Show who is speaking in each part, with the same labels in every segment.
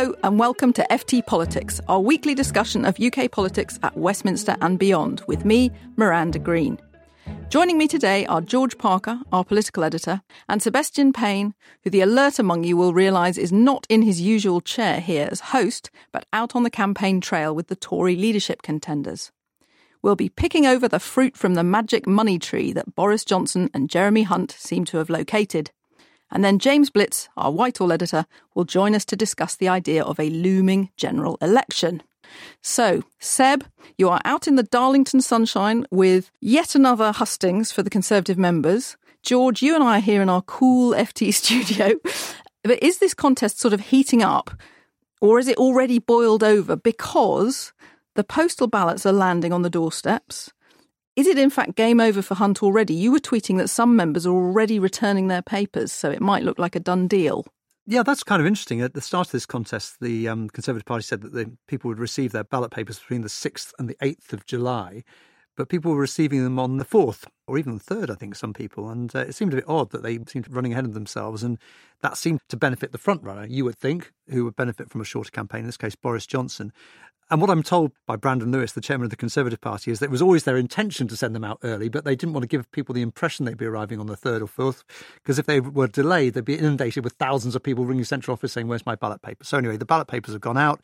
Speaker 1: Hello, and welcome to FT Politics, our weekly discussion of UK politics at Westminster and beyond, with me, Miranda Green. Joining me today are George Parker, our political editor, and Sebastian Payne, who the alert among you will realise is not in his usual chair here as host, but out on the campaign trail with the Tory leadership contenders. We'll be picking over the fruit from the magic money tree that Boris Johnson and Jeremy Hunt seem to have located. And then James Blitz, our Whitehall editor, will join us to discuss the idea of a looming general election. So, Seb, you are out in the Darlington sunshine with yet another hustings for the Conservative members. George, you and I are here in our cool FT studio. But is this contest sort of heating up, or is it already boiled over because the postal ballots are landing on the doorsteps? Is it in fact game over for Hunt already? You were tweeting that some members are already returning their papers, so it might look like a done deal.
Speaker 2: Yeah, that's kind of interesting. At the start of this contest, the um, Conservative Party said that the people would receive their ballot papers between the 6th and the 8th of July, but people were receiving them on the 4th or even the 3rd, I think, some people. And uh, it seemed a bit odd that they seemed running ahead of themselves. And that seemed to benefit the front runner, you would think, who would benefit from a shorter campaign, in this case, Boris Johnson. And what I'm told by Brandon Lewis, the chairman of the Conservative Party, is that it was always their intention to send them out early, but they didn't want to give people the impression they'd be arriving on the 3rd or 4th, because if they were delayed, they'd be inundated with thousands of people ringing central office saying, Where's my ballot paper? So, anyway, the ballot papers have gone out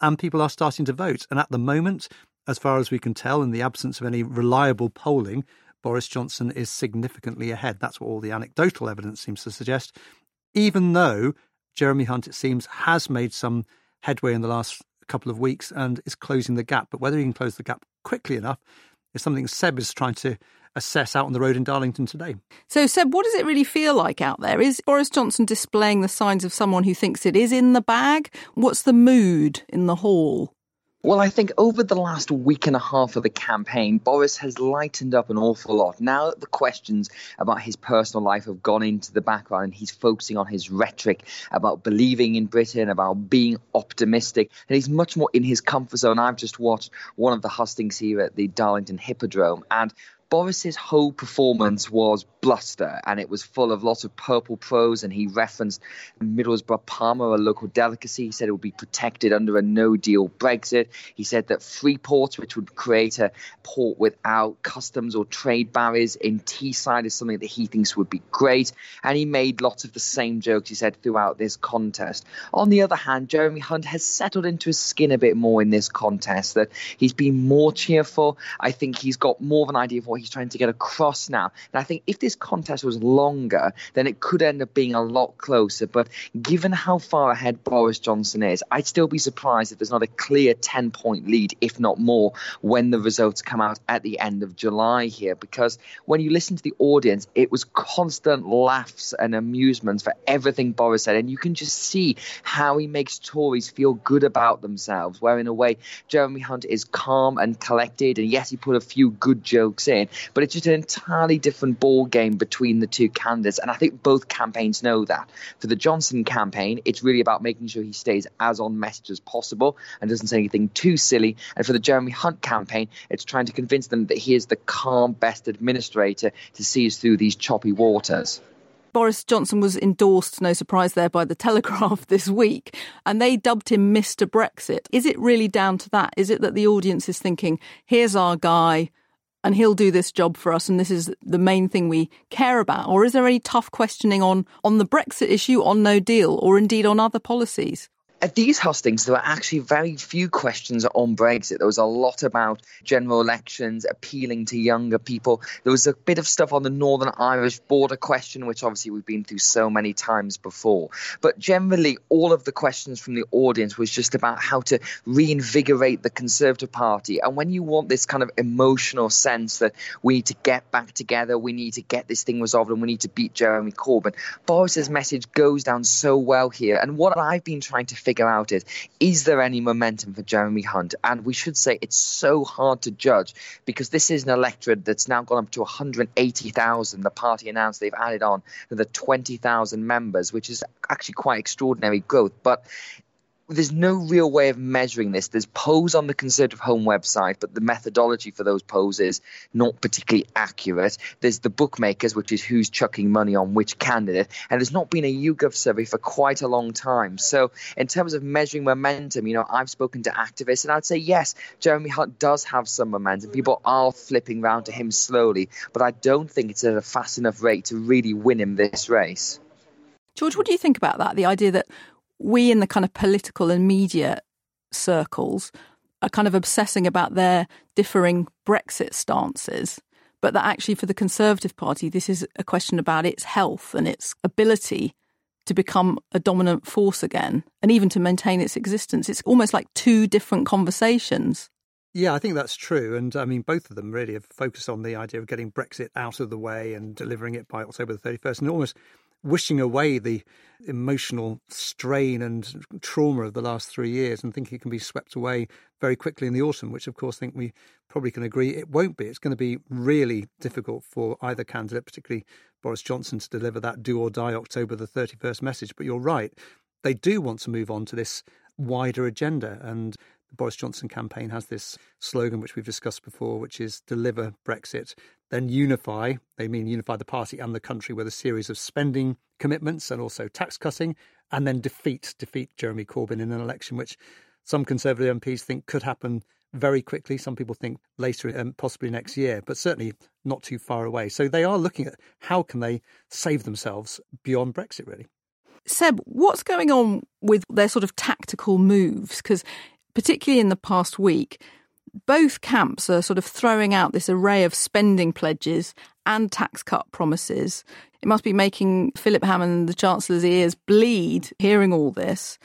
Speaker 2: and people are starting to vote. And at the moment, as far as we can tell, in the absence of any reliable polling, Boris Johnson is significantly ahead. That's what all the anecdotal evidence seems to suggest, even though Jeremy Hunt, it seems, has made some headway in the last couple of weeks and is closing the gap. But whether he can close the gap quickly enough is something Seb is trying to assess out on the road in Darlington today.
Speaker 1: So, Seb, what does it really feel like out there? Is Boris Johnson displaying the signs of someone who thinks it is in the bag? What's the mood in the hall?
Speaker 3: Well, I think over the last week and a half of the campaign, Boris has lightened up an awful lot. Now the questions about his personal life have gone into the background and he's focusing on his rhetoric about believing in Britain, about being optimistic, and he's much more in his comfort zone. I've just watched one of the hustings here at the Darlington Hippodrome, and Boris's whole performance was bluster and it was full of lots of purple prose and he referenced Middlesbrough parmo, a local delicacy. He said it would be protected under a no deal Brexit. He said that free ports, which would create a port without customs or trade barriers in Teesside, is something that he thinks would be great. And he made lots of the same jokes he said throughout this contest. On the other hand, Jeremy Hunt has settled into his skin a bit more in this contest, that he's been more cheerful. I think he's got more of an idea of what he's trying to get across now. And I think if this contest was longer, then it could end up being a lot closer. But given how far ahead Boris Johnson is, I'd still be surprised if there's not a clear 10 point lead, if not more, when the results come out at the end of July here. Because when you listen to the audience, it was constant laughs and amusements for everything Boris said. And you can just see how he makes Tories feel good about themselves, where in a way, Jeremy Hunt is calm and collected. And yes, he put a few good jokes in, but it's just an entirely different ball game between the two candidates. And I think both campaigns know that. For the Johnson campaign, it's really about making sure he stays as on message as possible and doesn't say anything too silly. And for the Jeremy Hunt campaign, it's trying to convince them that he is the calm, best administrator to see us through these choppy waters.
Speaker 1: Boris Johnson was endorsed, no surprise there, by the Telegraph this week, and they dubbed him Mr. Brexit. Is it really down to that? Is it that the audience is thinking, here's our guy, and he'll do this job for us and this is the main thing we care about. Or is there any tough questioning on on the brexit issue on no deal or indeed on other policies
Speaker 3: At these hustings, there were actually very few questions on Brexit. There was a lot about general elections, appealing to younger people. There was a bit of stuff on the Northern Irish border question, which obviously we've been through so many times before. But generally, all of the questions from the audience was just about how to reinvigorate the Conservative Party. And when you want this kind of emotional sense that we need to get back together, we need to get this thing resolved, and we need to beat Jeremy Corbyn, Boris's message goes down so well here. And what I've been trying to figure out is is there any momentum for Jeremy Hunt? And we should say it's so hard to judge because this is an electorate that's now gone up to 180,000. The party announced they've added on the 20,000 members, which is actually quite extraordinary growth. But there's no real way of measuring this. There's polls on the Conservative Home website, but the methodology for those polls is not particularly accurate. There's the bookmakers, which is who's chucking money on which candidate, and there's not been a YouGov survey for quite a long time. So, in terms of measuring momentum, you know, I've spoken to activists, and I'd say yes, Jeremy Hunt does have some momentum. People are flipping round to him slowly, but I don't think it's at a fast enough rate to really win him this race.
Speaker 1: George, what do you think about that? The idea that we in the kind of political and media circles are kind of obsessing about their differing Brexit stances, but that actually for the Conservative Party, this is a question about its health and its ability to become a dominant force again and even to maintain its existence. It's almost like two different conversations.
Speaker 2: Yeah, I think that's true. And I mean, both of them really have focused on the idea of getting Brexit out of the way and delivering it by October the 31st. And almost wishing away the emotional strain and trauma of the last three years and think it can be swept away very quickly in the autumn, which of course I think we probably can agree it won't be. It's going to be really difficult for either candidate, particularly Boris Johnson, to deliver that do or die October the 31st message. But you're right, they do want to move on to this wider agenda. And the Boris Johnson campaign has this slogan, which we've discussed before, which is deliver Brexit, then unify. They mean unify the party and the country with a series of spending commitments and also tax cutting, and then defeat defeat Jeremy Corbyn in an election which some Conservative MPs think could happen very quickly. Some people think later, um, possibly next year, but certainly not too far away. So they are looking at how can they save themselves beyond Brexit, really.
Speaker 1: Seb, what's going on with their sort of tactical moves? Because particularly in the past week, both camps are sort of throwing out this array of spending pledges and tax cut promises. It must be making Philip Hammond, the Chancellor's ears bleed hearing all this.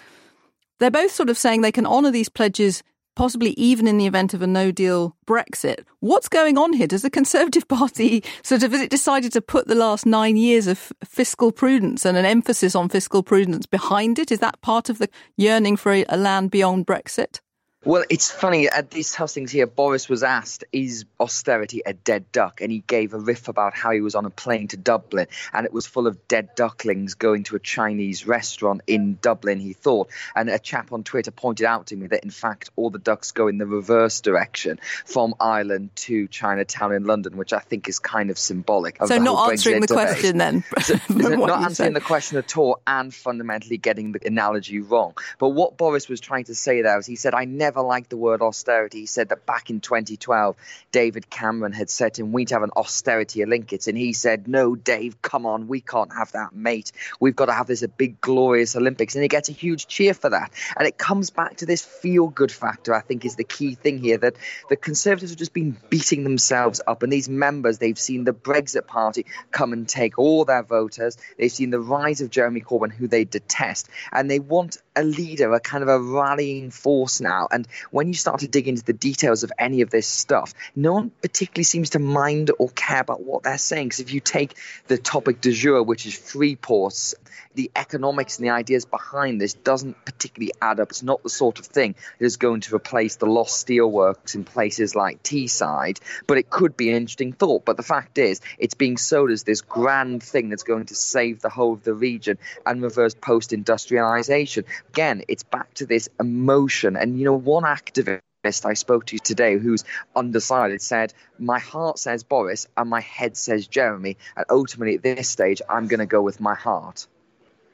Speaker 1: They're both sort of saying they can honour these pledges, possibly even in the event of a no deal Brexit. What's going on here? Does the Conservative Party sort of, has it decided to put the last nine years of fiscal prudence and an emphasis on fiscal prudence behind it? Is that part of the yearning for a, a land beyond Brexit?
Speaker 3: Well, it's funny at these hustings here. Boris was asked, "Is austerity a dead duck?" And he gave a riff about how he was on a plane to Dublin, and it was full of dead ducklings going to a Chinese restaurant in Dublin. He thought, and a chap on Twitter pointed out to me that in fact all the ducks go in the reverse direction from Ireland to Chinatown in London, which I think is kind of symbolic. Of
Speaker 1: so, not answering the
Speaker 3: debate.
Speaker 1: question then.
Speaker 3: so, not answering said. the question at all, and fundamentally getting the analogy wrong. But what Boris was trying to say there was, he said, "I never." Never liked the word austerity. He said that back in 2012, David Cameron had said to him, We'd have an austerity Olympics. And he said, No, Dave, come on, we can't have that, mate. We've got to have this a big, glorious Olympics. And he gets a huge cheer for that. And it comes back to this feel good factor, I think, is the key thing here that the Conservatives have just been beating themselves up. And these members, they've seen the Brexit Party come and take all their voters. They've seen the rise of Jeremy Corbyn, who they detest. And they want a leader, a kind of a rallying force now. And when you start to dig into the details of any of this stuff, no one particularly seems to mind or care about what they're saying. Because if you take the topic du jour, which is free ports, the economics and the ideas behind this doesn't particularly add up. It's not the sort of thing that is going to replace the lost steelworks in places like Teesside, but it could be an interesting thought. But the fact is, it's being sold as this grand thing that's going to save the whole of the region and reverse post industrialization. Again, it's back to this emotion. And, you know, one activist I spoke to today who's undecided said, My heart says Boris and my head says Jeremy. And ultimately, at this stage, I'm going to go with my heart.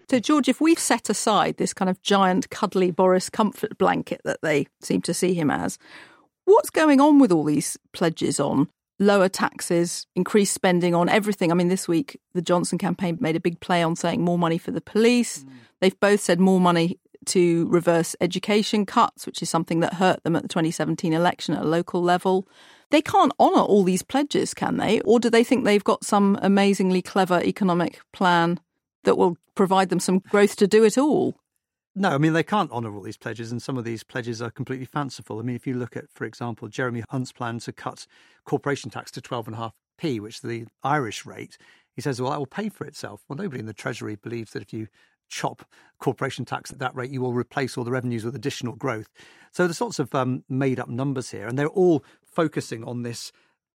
Speaker 1: So, George, if we've set aside this kind of giant, cuddly Boris comfort blanket that they seem to see him as, what's going on with all these pledges on lower taxes, increased spending on everything? I mean, this week, the Johnson campaign made a big play on saying more money for the police. Mm. They've both said more money to reverse education cuts, which is something that hurt them at the 2017 election at a local level. They can't honour all these pledges, can they? Or do they think they've got some amazingly clever economic plan that will provide them some growth to do it all?
Speaker 2: No, I mean, they can't honour all these pledges, and some of these pledges are completely fanciful. I mean, if you look at, for example, Jeremy Hunt's plan to cut corporation tax to 12.5p, which is the Irish rate, he says, well, that will pay for itself. Well, nobody in the Treasury believes that if you chop corporation tax at that rate, you will replace all the revenues with additional growth. So there's lots of um, made up numbers here, and they're all focusing on this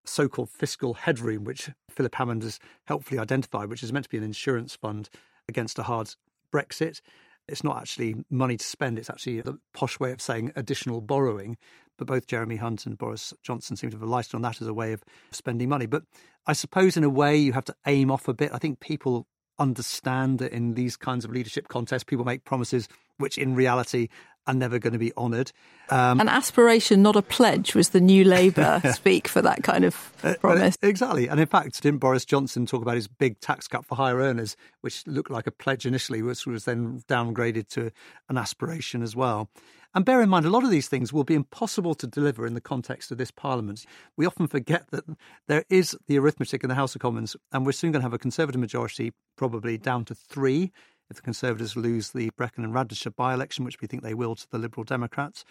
Speaker 2: so called fiscal headroom, which Philip Hammond has helpfully identified, which is meant to be an insurance fund against a hard Brexit. It's not actually money to spend, it's actually the posh way of saying additional borrowing. But both Jeremy Hunt and Boris Johnson seem to have relied on that as a way of spending money. But I suppose, in a way, you have to aim off a bit. I think people understand that in these kinds of leadership contests, people make promises which in reality are never going to be honoured.
Speaker 1: Um, An aspiration, not a pledge, was the new Labour speak for that kind of uh, promise.
Speaker 2: Uh, exactly. And in fact, didn't Boris Johnson talk about his big tax cut for higher earners, which looked like a pledge initially, which was then downgraded to an aspiration as well? And bear in mind, a lot of these things will be impossible to deliver in the context of this Parliament. We often forget that there is the arithmetic in the House of Commons, and we're soon going to have a Conservative majority, probably down to three if the Conservatives lose the Brecon and Radnorshire by election, which we think they will to the Liberal Democrats.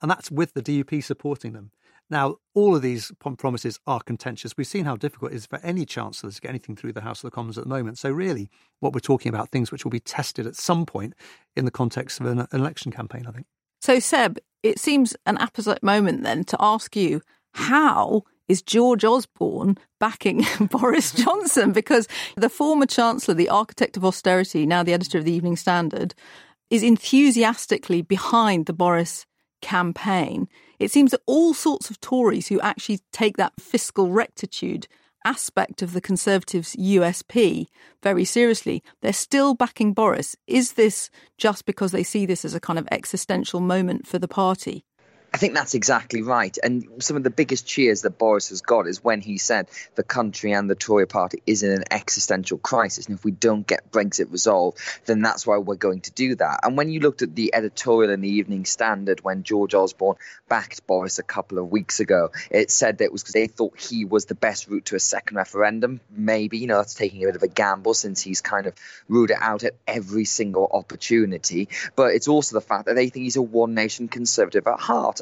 Speaker 2: And that's with the DUP supporting them. Now, all of these promises are contentious. We've seen how difficult it is for any chancellor to get anything through the House of the Commons at the moment. So, really, what we're talking about things which will be tested at some point in the context of an election campaign, I think.
Speaker 1: So, Seb, it seems an apposite moment then to ask you how is George Osborne backing Boris Johnson because the former Chancellor, the architect of austerity, now the editor of the Evening Standard, is enthusiastically behind the Boris campaign. It seems that all sorts of Tories who actually take that fiscal rectitude aspect of the Conservatives' USP very seriously, they're still backing Boris. Is this just because they see this as a kind of existential moment for the party?
Speaker 3: I think that's exactly right. And some of the biggest cheers that Boris has got is when he said the country and the Tory party is in an existential crisis. And if we don't get Brexit resolved, then that's why we're going to do that. And when you looked at the editorial in the Evening Standard when George Osborne backed Boris a couple of weeks ago, it said that it was because they thought he was the best route to a second referendum. Maybe, you know, that's taking a bit of a gamble since he's kind of ruled it out at every single opportunity. But it's also the fact that they think he's a one nation conservative at heart.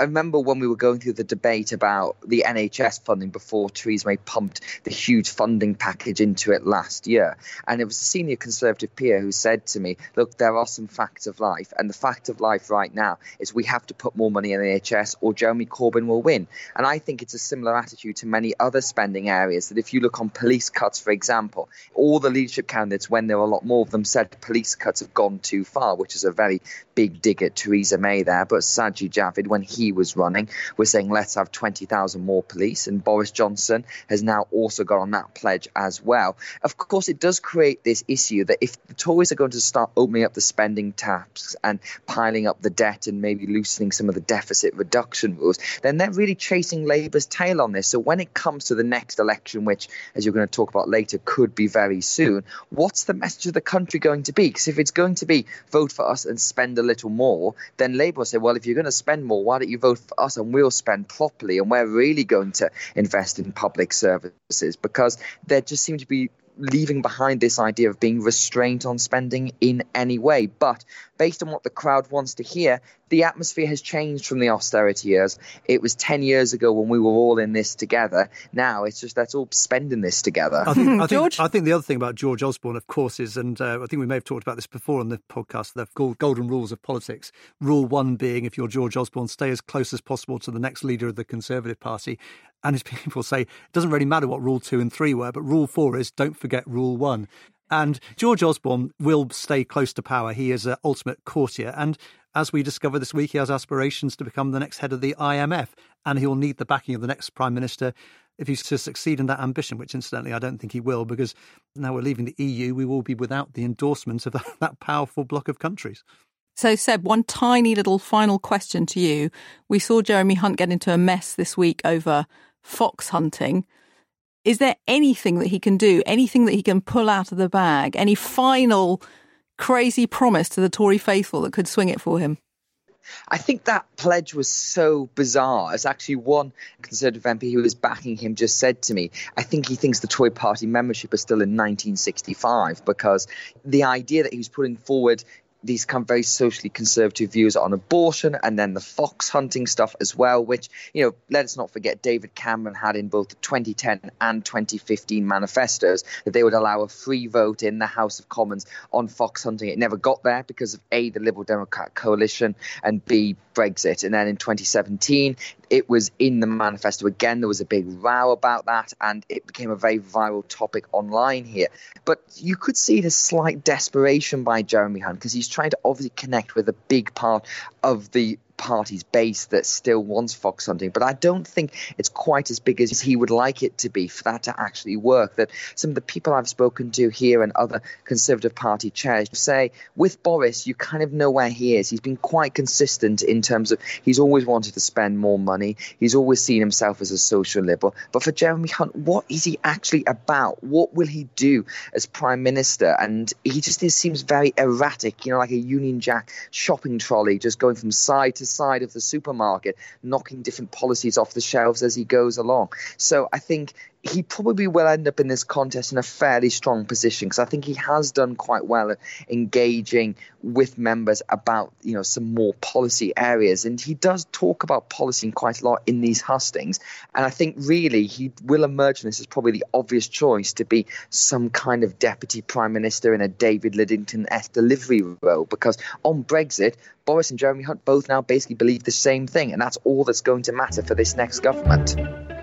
Speaker 3: I remember when we were going through the debate about the NHS funding before Theresa May pumped the huge funding package into it last year. And it was a senior Conservative peer who said to me, Look, there are some facts of life. And the fact of life right now is we have to put more money in the NHS or Jeremy Corbyn will win. And I think it's a similar attitude to many other spending areas that if you look on police cuts, for example, all the leadership candidates, when there were a lot more of them, said police cuts have gone too far, which is a very big dig at Theresa May there. But Sajid Javid, when he was running, was saying let's have 20,000 more police. And Boris Johnson has now also got on that pledge as well. Of course, it does create this issue that if the Tories are going to start opening up the spending taps and piling up the debt and maybe loosening some of the deficit reduction rules, then they're really chasing Labour's tail on this. So when it comes to the next election, which, as you're going to talk about later, could be very soon, what's the message of the country going to be? Because if it's going to be vote for us and spend a little more, then Labour will say, well, if you're going to spend more, why don't you vote for us and we'll spend properly and we're really going to invest in public services because there just seem to be leaving behind this idea of being restrained on spending in any way. But based on what the crowd wants to hear, the atmosphere has changed from the austerity years. It was 10 years ago when we were all in this together. Now it's just let's all spending this together.
Speaker 2: I think, I think, I think the other thing about George Osborne, of course, is, and uh, I think we may have talked about this before on the podcast, the golden rules of politics. Rule one being if you're George Osborne, stay as close as possible to the next leader of the Conservative Party. And as people say, it doesn't really matter what rule two and three were, but rule four is don't forget rule one. And George Osborne will stay close to power. He is an ultimate courtier. And as we discover this week, he has aspirations to become the next head of the IMF. And he will need the backing of the next prime minister if he's to succeed in that ambition, which incidentally I don't think he will, because now we're leaving the EU, we will be without the endorsement of that, powerful bloc of countries.
Speaker 1: So, Seb, one tiny little final question to you. We saw Jeremy Hunt get into a mess this week over fox hunting. Is there anything that he can do, anything that he can pull out of the bag, any final crazy promise to the Tory faithful that could swing it for him?
Speaker 3: I think that pledge was so bizarre. As actually one Conservative MP who was backing him just said to me, I think he thinks the Tory party membership is still in 1965 because the idea that he was putting forward these kind of very socially conservative views on abortion and then the fox hunting stuff as well, which, you know, let us not forget David Cameron had in both the 2010 and 2015 manifestos that they would allow a free vote in the House of Commons on fox hunting. It never got there because of A, the Liberal Democrat coalition, and B, Brexit. And then in 2017, it was in the manifesto again. There was a big row about that, and it became a very viral topic online here. But you could see the slight desperation by Jeremy Hunt because he's trying to obviously connect with a big part of the party's base that still wants fox hunting, but I don't think it's quite as big as he would like it to be for that to actually work. That some of the people I've spoken to here and other Conservative Party chairs say with Boris, you kind of know where he is. He's been quite consistent in terms of he's always wanted to spend more money. He's always seen himself as a social liberal. But for Jeremy Hunt, what is he actually about? What will he do as Prime Minister? And he just seems very erratic, you know, like a Union Jack shopping trolley, just going from side to side of the supermarket, knocking different policies off the shelves as he goes along. So I think he probably will end up in this contest in a fairly strong position because I think he has done quite well at engaging with members about you know some more policy areas, and he does talk about policy quite a lot in these hustings. And I think really he will emerge from this as probably the obvious choice to be some kind of deputy prime minister in a David Lidington-esque delivery role because on Brexit, Boris and Jeremy Hunt both now basically believe the same thing, and that's all that's going to matter for this next government.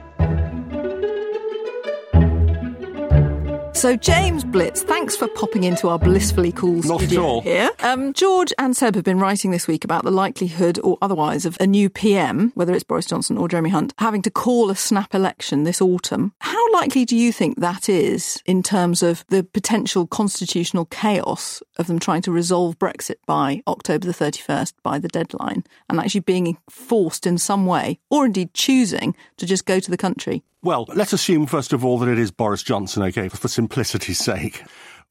Speaker 1: So, James Blitz, thanks for popping into our blissfully cool
Speaker 4: Not
Speaker 1: studio here. Um, George and Seb have been writing this week about the likelihood or otherwise of a new PM, whether it's Boris Johnson or Jeremy Hunt, having to call a snap election this autumn. How likely do you think that is in terms of the potential constitutional chaos of them trying to resolve Brexit by October the 31st, by the deadline, and actually being forced in some way, or indeed choosing to just go to the country?
Speaker 4: Well, let's assume, first of all, that it is Boris Johnson, okay, for simplicity's sake.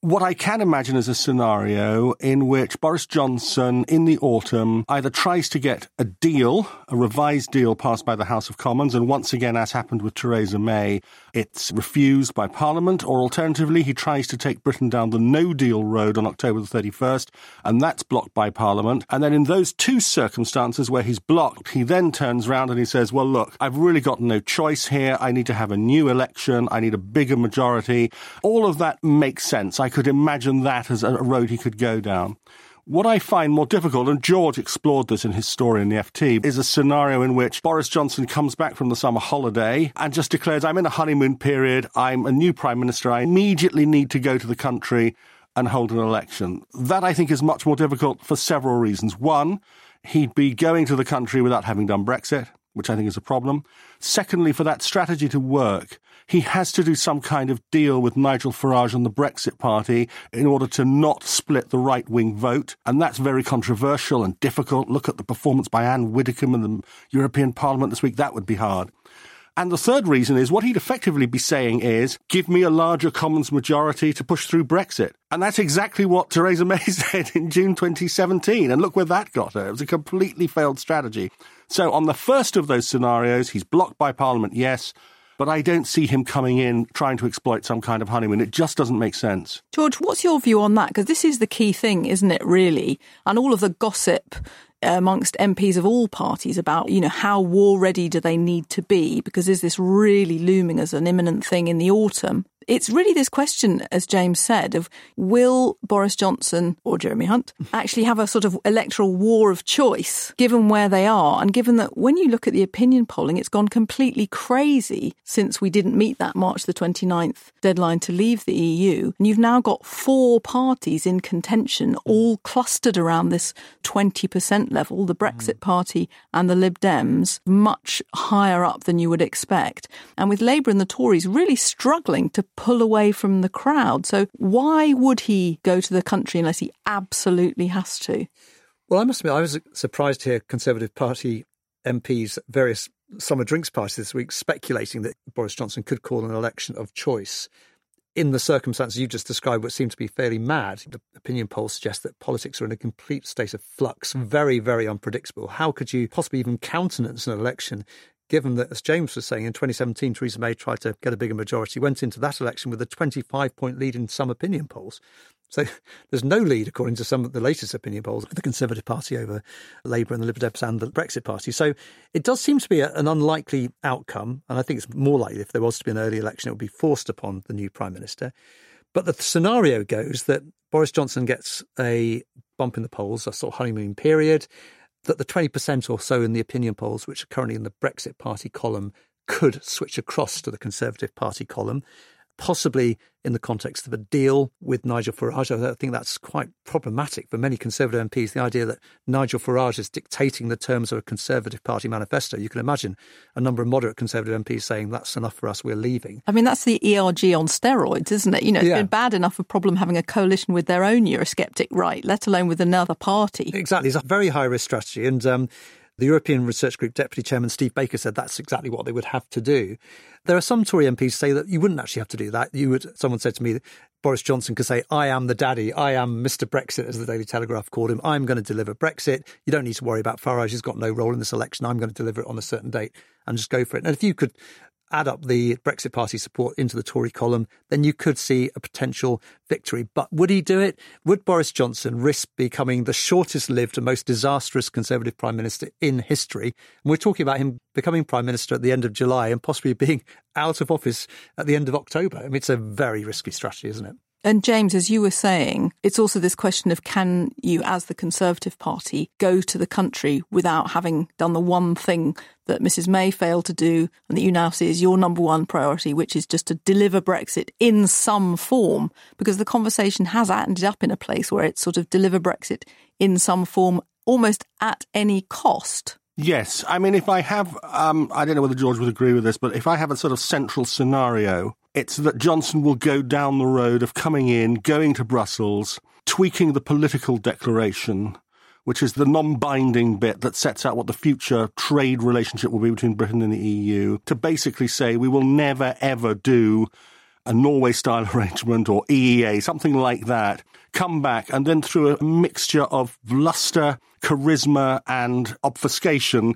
Speaker 4: What I can imagine is a scenario in which Boris Johnson in the autumn either tries to get a deal, a revised deal passed by the House of Commons, and once again, as happened with Theresa May, it's refused by Parliament, or alternatively, he tries to take Britain down the no deal road on October the 31st, and that's blocked by Parliament. And then in those two circumstances where he's blocked, he then turns round and he says, Well, look, I've really got no choice here. I need to have a new election. I need a bigger majority. All of that makes sense. I could imagine that as a road he could go down. What I find more difficult, and George explored this in his story in the FT, is a scenario in which Boris Johnson comes back from the summer holiday and just declares, I'm in a honeymoon period, I'm a new Prime Minister, I immediately need to go to the country and hold an election. That I think is much more difficult for several reasons. One, he'd be going to the country without having done Brexit, which I think is a problem. Secondly, for that strategy to work, he has to do some kind of deal with Nigel Farage and the Brexit Party in order to not split the right wing vote. And that's very controversial and difficult. Look at the performance by Anne Widdecombe in the European Parliament this week. That would be hard. And the third reason is what he'd effectively be saying is, give me a larger Commons majority to push through Brexit. And that's exactly what Theresa May said in June 2017. And look where that got her. It was a completely failed strategy. So on the first of those scenarios, he's blocked by Parliament, yes. But I don't see him coming in trying to exploit some kind of honeymoon. It just doesn't make sense.
Speaker 1: George, what's your view on that? Because this is the key thing, isn't it, really? And all of the gossip uh, amongst MPs of all parties about, you know, how war ready do they need to be? Because is this really looming as an imminent thing in the autumn? It's really this question, as James said, of will Boris Johnson or Jeremy Hunt actually have a sort of electoral war of choice, given where they are, and given that when you look at the opinion polling, it's gone completely crazy since we didn't meet that March the 29th deadline to leave the EU. And you've now got four parties in contention, hmm. all clustered around this 20% level the Brexit hmm. Party and the Lib Dems, much higher up than you would expect. And with Labour and the Tories really struggling to pull away from the crowd. So why would he go to the country unless he absolutely has to?
Speaker 2: Well, I must admit, I was surprised to hear Conservative Party MPs, various summer drinks parties this week, speculating that Boris Johnson could call an election of choice. in the circumstances you just described, what seem to be fairly mad, the opinion polls suggest that politics are in a complete state of flux, very, very unpredictable. How could you possibly even countenance an election given that, as James was saying, in 2017, Theresa May tried to get a bigger majority, went into that election with a 25 point lead in some opinion polls. So there's no lead, according to some of the latest opinion polls, the Conservative Party over Labour and the Liberal Dems and the Brexit Party. So it does seem to be a, an unlikely outcome. And I think it's more likely if there was to be an early election, it would be forced upon the new Prime Minister. But the scenario goes that Boris Johnson gets a bump in the polls, a sort of honeymoon period, that the 20% or so in the opinion polls, which are currently in the Brexit Party column, could switch across to the Conservative Party column possibly in the context of a deal with Nigel Farage. I think that's quite problematic for many Conservative MPs. The idea that Nigel Farage is dictating the terms of a Conservative Party manifesto. You can imagine a number of moderate Conservative MPs saying, that's enough for us, we're leaving.
Speaker 1: I mean, that's the ERG on steroids, isn't it? You know, it's yeah. been bad enough a problem having a coalition with their own Eurosceptic right, let alone with another party.
Speaker 2: Exactly. It's a very high risk strategy. And um, the European Research Group Deputy Chairman Steve Baker said that's exactly what they would have to do. There are some Tory MPs say that you wouldn't actually have to do that. You would. Someone said to me, Boris Johnson could say, "I am the daddy. I am Mr. Brexit," as the Daily Telegraph called him. I'm going to deliver Brexit. You don't need to worry about Farage. He's got no role in this election. I'm going to deliver it on a certain date and just go for it. And if you could add up the Brexit Party support into the Tory column, then you could see a potential victory. But would he do it? Would Boris Johnson risk becoming the shortest lived and most disastrous Conservative Prime Minister in history? And we're talking about him becoming Prime Minister at the end of July and possibly being out of office at the end of October. I mean, it's a very risky strategy, isn't it?
Speaker 1: And James, as you were saying, it's also this question of can you, as the Conservative Party, go to the country without having done the one thing that Mrs May failed to do and that you now see as your number one priority, which is just to deliver Brexit in some form? Because the conversation has ended up in a place where it's sort of deliver Brexit in some form almost at any cost.
Speaker 4: Yes. I mean, if I have, um, I don't know whether George would agree with this, but if I have a sort of central scenario it's that Johnson will go down the road of coming in, going to Brussels, tweaking the political declaration, which is the non-binding bit that sets out what the future trade relationship will be between Britain and the EU, to basically say we will never ever do a Norway style arrangement or EEA, something like that, come back and then through a mixture of bluster, charisma and obfuscation,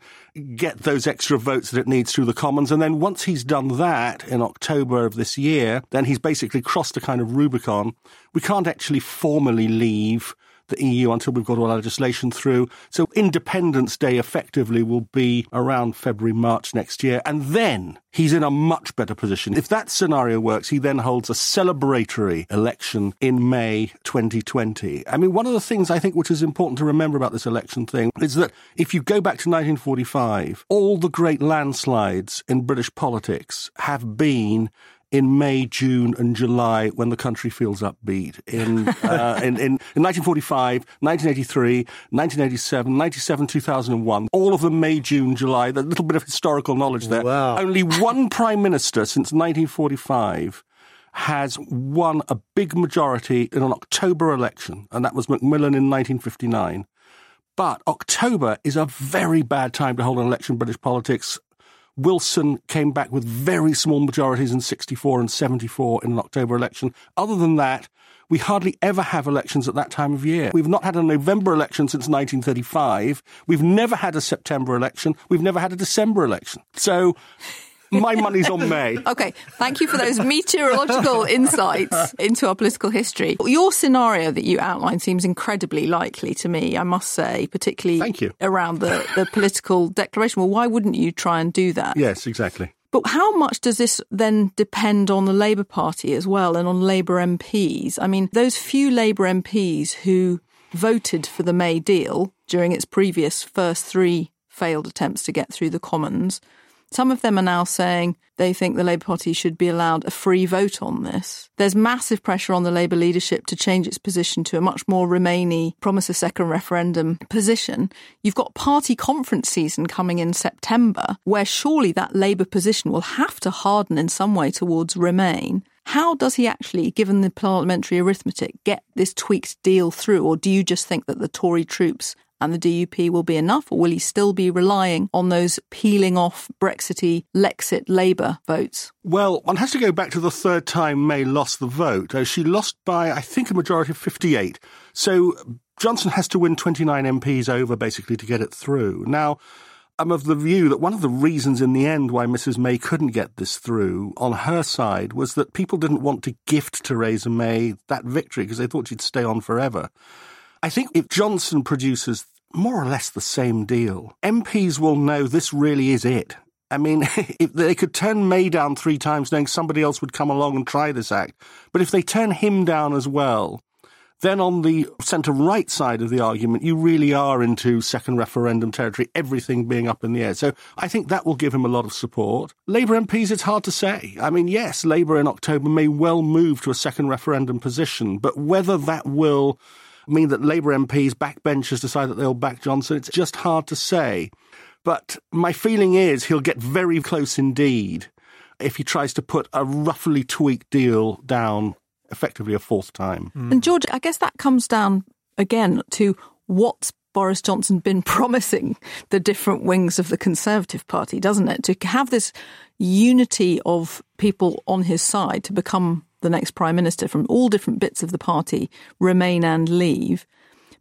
Speaker 4: get those extra votes that it needs through the Commons. And then once he's done that in October of this year, then he's basically crossed a kind of Rubicon. We can't actually formally leave the EU until we've got all our legislation through. So Independence Day effectively will be around February, March next year. And then he's in a much better position. If that scenario works, he then holds a celebratory election in May 2020. I mean, one of the things I think which is important to remember about this election thing is that if you go back to 1945, all the great landslides in British politics have been in May, June, and July when the country feels upbeat. In, uh, in, in, in, 1945, 1983, 1987, 97, 2001, all of them May, June, July. A little bit of historical knowledge there.
Speaker 2: Wow.
Speaker 4: Only one prime minister since 1945 has won a big majority in an October election, and that was Macmillan in 1959. But October is a very bad time to hold an election in British politics. Wilson came back with very small majorities in 64 and 74 in an October election. Other than that, we hardly ever have elections at that time of year. We've not had a November election since 1935. We've never had a September election. We've never had a December election. So my money's on May.
Speaker 1: Okay, thank you for those meteorological insights into our political history. Your scenario that you outlined seems incredibly likely to me, I must say, particularly
Speaker 4: thank you.
Speaker 1: around the, the political declaration. Well, why wouldn't you try and do that?
Speaker 4: Yes, exactly.
Speaker 1: But how much does this then depend on the Labour Party as well and on Labour MPs? I mean, those few Labour MPs who voted for the May deal during its previous first three failed attempts to get through the Commons some of them are now saying they think the Labour Party should be allowed a free vote on this. There's massive pressure on the Labour leadership to change its position to a much more Remainy promise a second referendum position. You've got party conference season coming in September, where surely that Labour position will have to harden in some way towards Remain. How does he actually, given the parliamentary arithmetic, get this tweaked deal through? Or do you just think that the Tory troops and the DUP will be enough, or will he still be relying on those peeling off Brexity, Lexit Labour votes?
Speaker 4: Well, one has to go back to the third time May lost the vote. Uh, she lost by, I think, a majority of 58. So Johnson has to win 29 MPs over basically to get it through. Now, I'm of the view that one of the reasons in the end why Mrs. May couldn't get this through on her side was that people didn't want to gift Theresa May that victory because they thought she'd stay on forever. I think if Johnson produces more or less the same deal, MPs will know this really is it. I mean, if they could turn May down three times knowing somebody else would come along and try this act, but if they turn him down as well, then on the centre right side of the argument, you really are into second referendum territory, everything being up in the air. So I think that will give him a lot of support. Labour MPs, it's hard to say. I mean, yes, Labour in October may well move to a second referendum position, but whether that will mean that Labour MPs, backbenchers decide that they'll back Johnson, it's just hard to say. But my feeling is he'll get very close indeed if he tries to put a roughly tweaked deal down effectively a fourth time.
Speaker 1: Mm. And George, I guess that comes down again to what's Boris Johnson been promising the different wings of the Conservative Party, doesn't it? To have this unity of people on his side to become the next Prime Minister from all different bits of the party, remain and leave.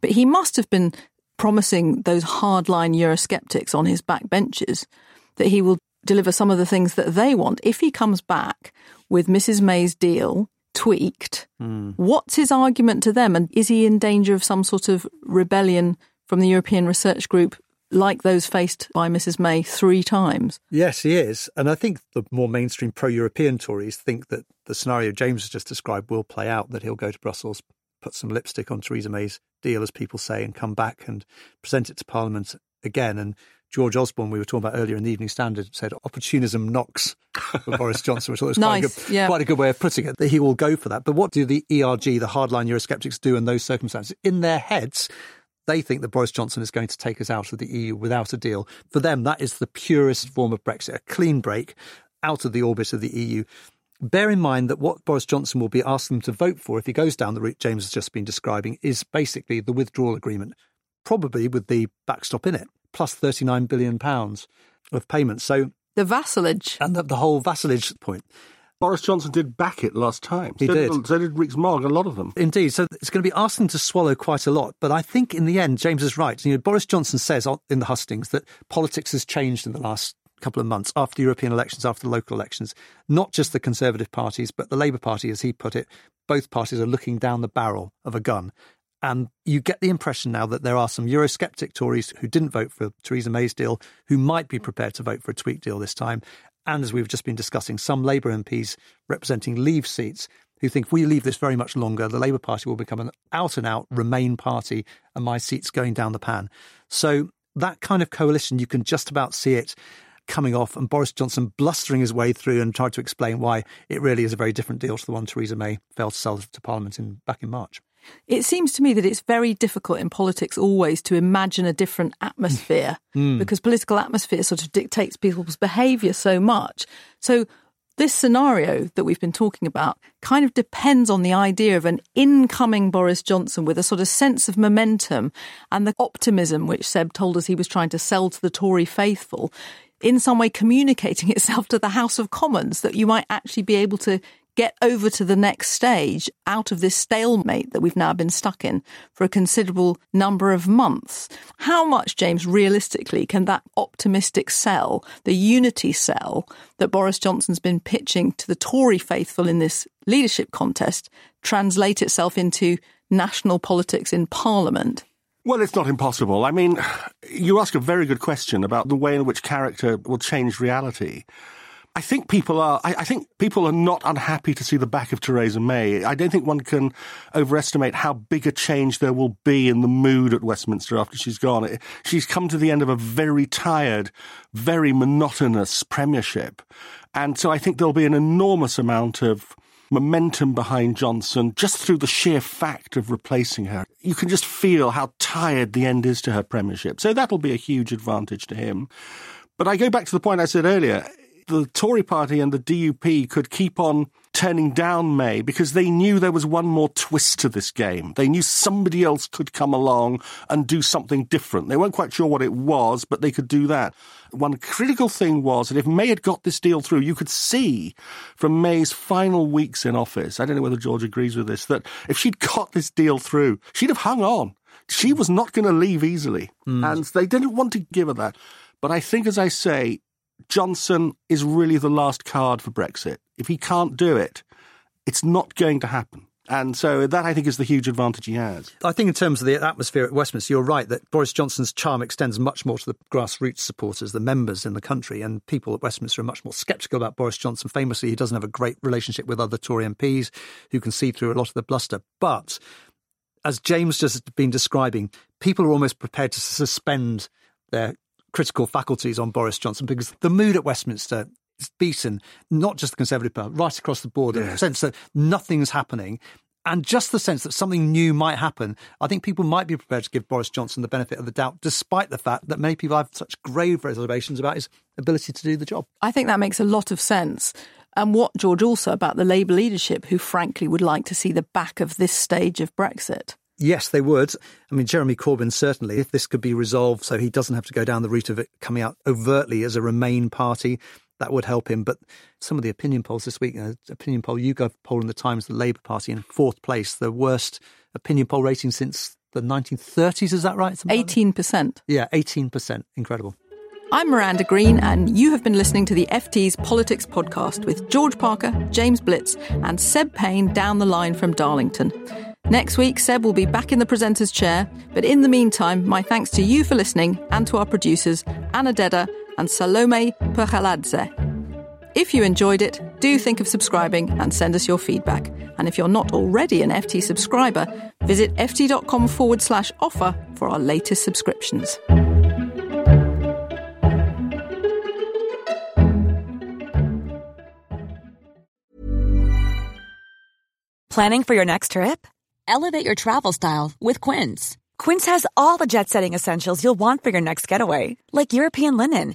Speaker 1: But he must have been promising those hardline Eurosceptics on his backbenches that he will deliver some of the things that they want. If he comes back with Mrs. May's deal, tweaked. Mm. What's his argument to them? And is he in danger of some sort of rebellion from the European Research Group like those faced by Mrs. May three times?
Speaker 2: Yes, he is. And I think the more mainstream pro European Tories think that the scenario James has just described will play out, that he'll go to Brussels, put some lipstick on Theresa May's deal, as people say, and come back and present it to Parliament again. And George Osborne, we were talking about earlier in the Evening Standard, said opportunism knocks for Boris Johnson, which I thought was
Speaker 1: nice,
Speaker 2: quite, a good,
Speaker 1: yeah.
Speaker 2: quite a good way of putting it, that he will go for that. But what do the ERG, the hardline Eurosceptics, do in those circumstances? In their heads, they think that Boris Johnson is going to take us out of the EU without a deal. For them, that is the purest form of Brexit, a clean break out of the orbit of the EU. Bear in mind that what Boris Johnson will be asking them to vote for if he goes down the route James has just been describing is basically the withdrawal agreement, probably with the backstop in it plus plus 39 billion pounds of payments. So
Speaker 1: the vassalage
Speaker 2: and the, the, whole vassalage point.
Speaker 4: Boris Johnson did back it last time.
Speaker 2: He
Speaker 4: so
Speaker 2: did.
Speaker 4: did. So did Rees-Mogg, a lot of them.
Speaker 2: Indeed. So it's going to be asking to swallow quite a lot. But I think in the end, James is right. You know, Boris Johnson says in the hustings that politics has changed in the last couple of months after the European elections, after the local elections. Not just the Conservative parties, but the Labour Party, as he put it. Both parties are looking down the barrel of a gun. And you get the impression now that there are some Eurosceptic Tories who didn't vote for Theresa May's deal who might be prepared to vote for a tweak deal this time. And as we've just been discussing, some Labour MPs representing Leave seats who think if we leave this very much longer, the Labour Party will become an out and out Remain party and my seat's going down the pan. So that kind of coalition, you can just about see it coming off and Boris Johnson blustering his way through and trying to explain why it really is a very different deal to the one Theresa May failed to sell to Parliament in back in March.
Speaker 1: It seems to me that it's very difficult in politics always to imagine a different atmosphere mm. because political atmosphere sort of dictates people's behaviour so much. So this scenario that we've been talking about kind of depends on the idea of an incoming Boris Johnson with a sort of sense of momentum and the optimism which Seb told us he was trying to sell to the Tory faithful in some way communicating itself to the House of Commons that you might actually be able to get over to the next stage out of this stalemate that we've now been stuck in for a considerable number of months. How much, James, realistically, can that optimistic sell, the unity sell that Boris Johnson's been pitching to the Tory faithful in this leadership contest translate itself into national politics in Parliament?
Speaker 4: Well, it's not impossible. I mean, you ask a very good question about the way in which character will change reality. I think people are. I, I, think people are not unhappy to see the back of Theresa May. I don't think one can overestimate how big a change there will be in the mood at Westminster after she's gone. She's come to the end of a very tired, very monotonous premiership, and so I think there'll be an enormous amount of momentum behind Johnson just through the sheer fact of replacing her. You can just feel how tired the end is to her premiership. So that'll be a huge advantage to him. But I go back to the point I said earlier the Tory party and the DUP could keep on turning down May because they knew there was one more twist to this game. They knew somebody else could come along and do something different. They weren't quite sure what it was, but they could do that. One critical thing was that if May had got this deal through, you could see from May's final weeks in office, I don't know whether George agrees with this, that if she'd got this deal through, she'd have hung on. She was not going to leave easily. Mm. And they didn't want to give her that. But I think, as I say, Johnson is really the last card for Brexit. If he can't do it, it's not going to happen. And so that, I think, is the huge advantage he has.
Speaker 2: I think, in terms of the atmosphere at Westminster, you're right that Boris Johnson's charm extends much more to the grassroots supporters, the members in the country, and people at Westminster are much more sceptical about Boris Johnson. Famously, he doesn't have a great relationship with other Tory MPs who can see through a lot of the bluster. But as James just been describing, people are almost prepared to suspend their critical faculties on Boris Johnson because the mood at Westminster beaten, not just the Conservative Party, right across the board, yeah. the sense that nothing's happening. And just the sense that something new might happen, I think people might be prepared to give Boris Johnson the benefit of the doubt, despite the fact that many people have such grave reservations about his ability to do the job.
Speaker 1: I think that makes a lot of sense. And what, George, also about the Labour leadership, who frankly would like to see the back of this stage of Brexit?
Speaker 2: Yes, they would. I mean, Jeremy Corbyn certainly, if this could be resolved so he doesn't have to go down the route of it coming out overtly as a Remain party, that would help him. But some of the opinion polls this week, uh, opinion poll, YouGov poll in the Times, the Labour Party in fourth place, the worst opinion poll rating since the 1930s. Is that right?
Speaker 1: 18%. Like
Speaker 2: yeah, 18%. Incredible.
Speaker 1: I'm Miranda Green, and you have been listening to the FT's Politics Podcast with George Parker, James Blitz, and Seb Payne down the line from Darlington. Next week, Seb will be back in the presenter's chair, but in the meantime, my thanks to you for listening and to our producers, Anna Deda and Salome Perhaladze. If you enjoyed it, do think of subscribing and send us your feedback. And if you're not already an FT subscriber, visit ft.com forward slash offer for our latest subscriptions.
Speaker 5: Planning for your next trip? Elevate your travel style with Quince. Quince has all the jet setting essentials you'll want for your next getaway, like European linen,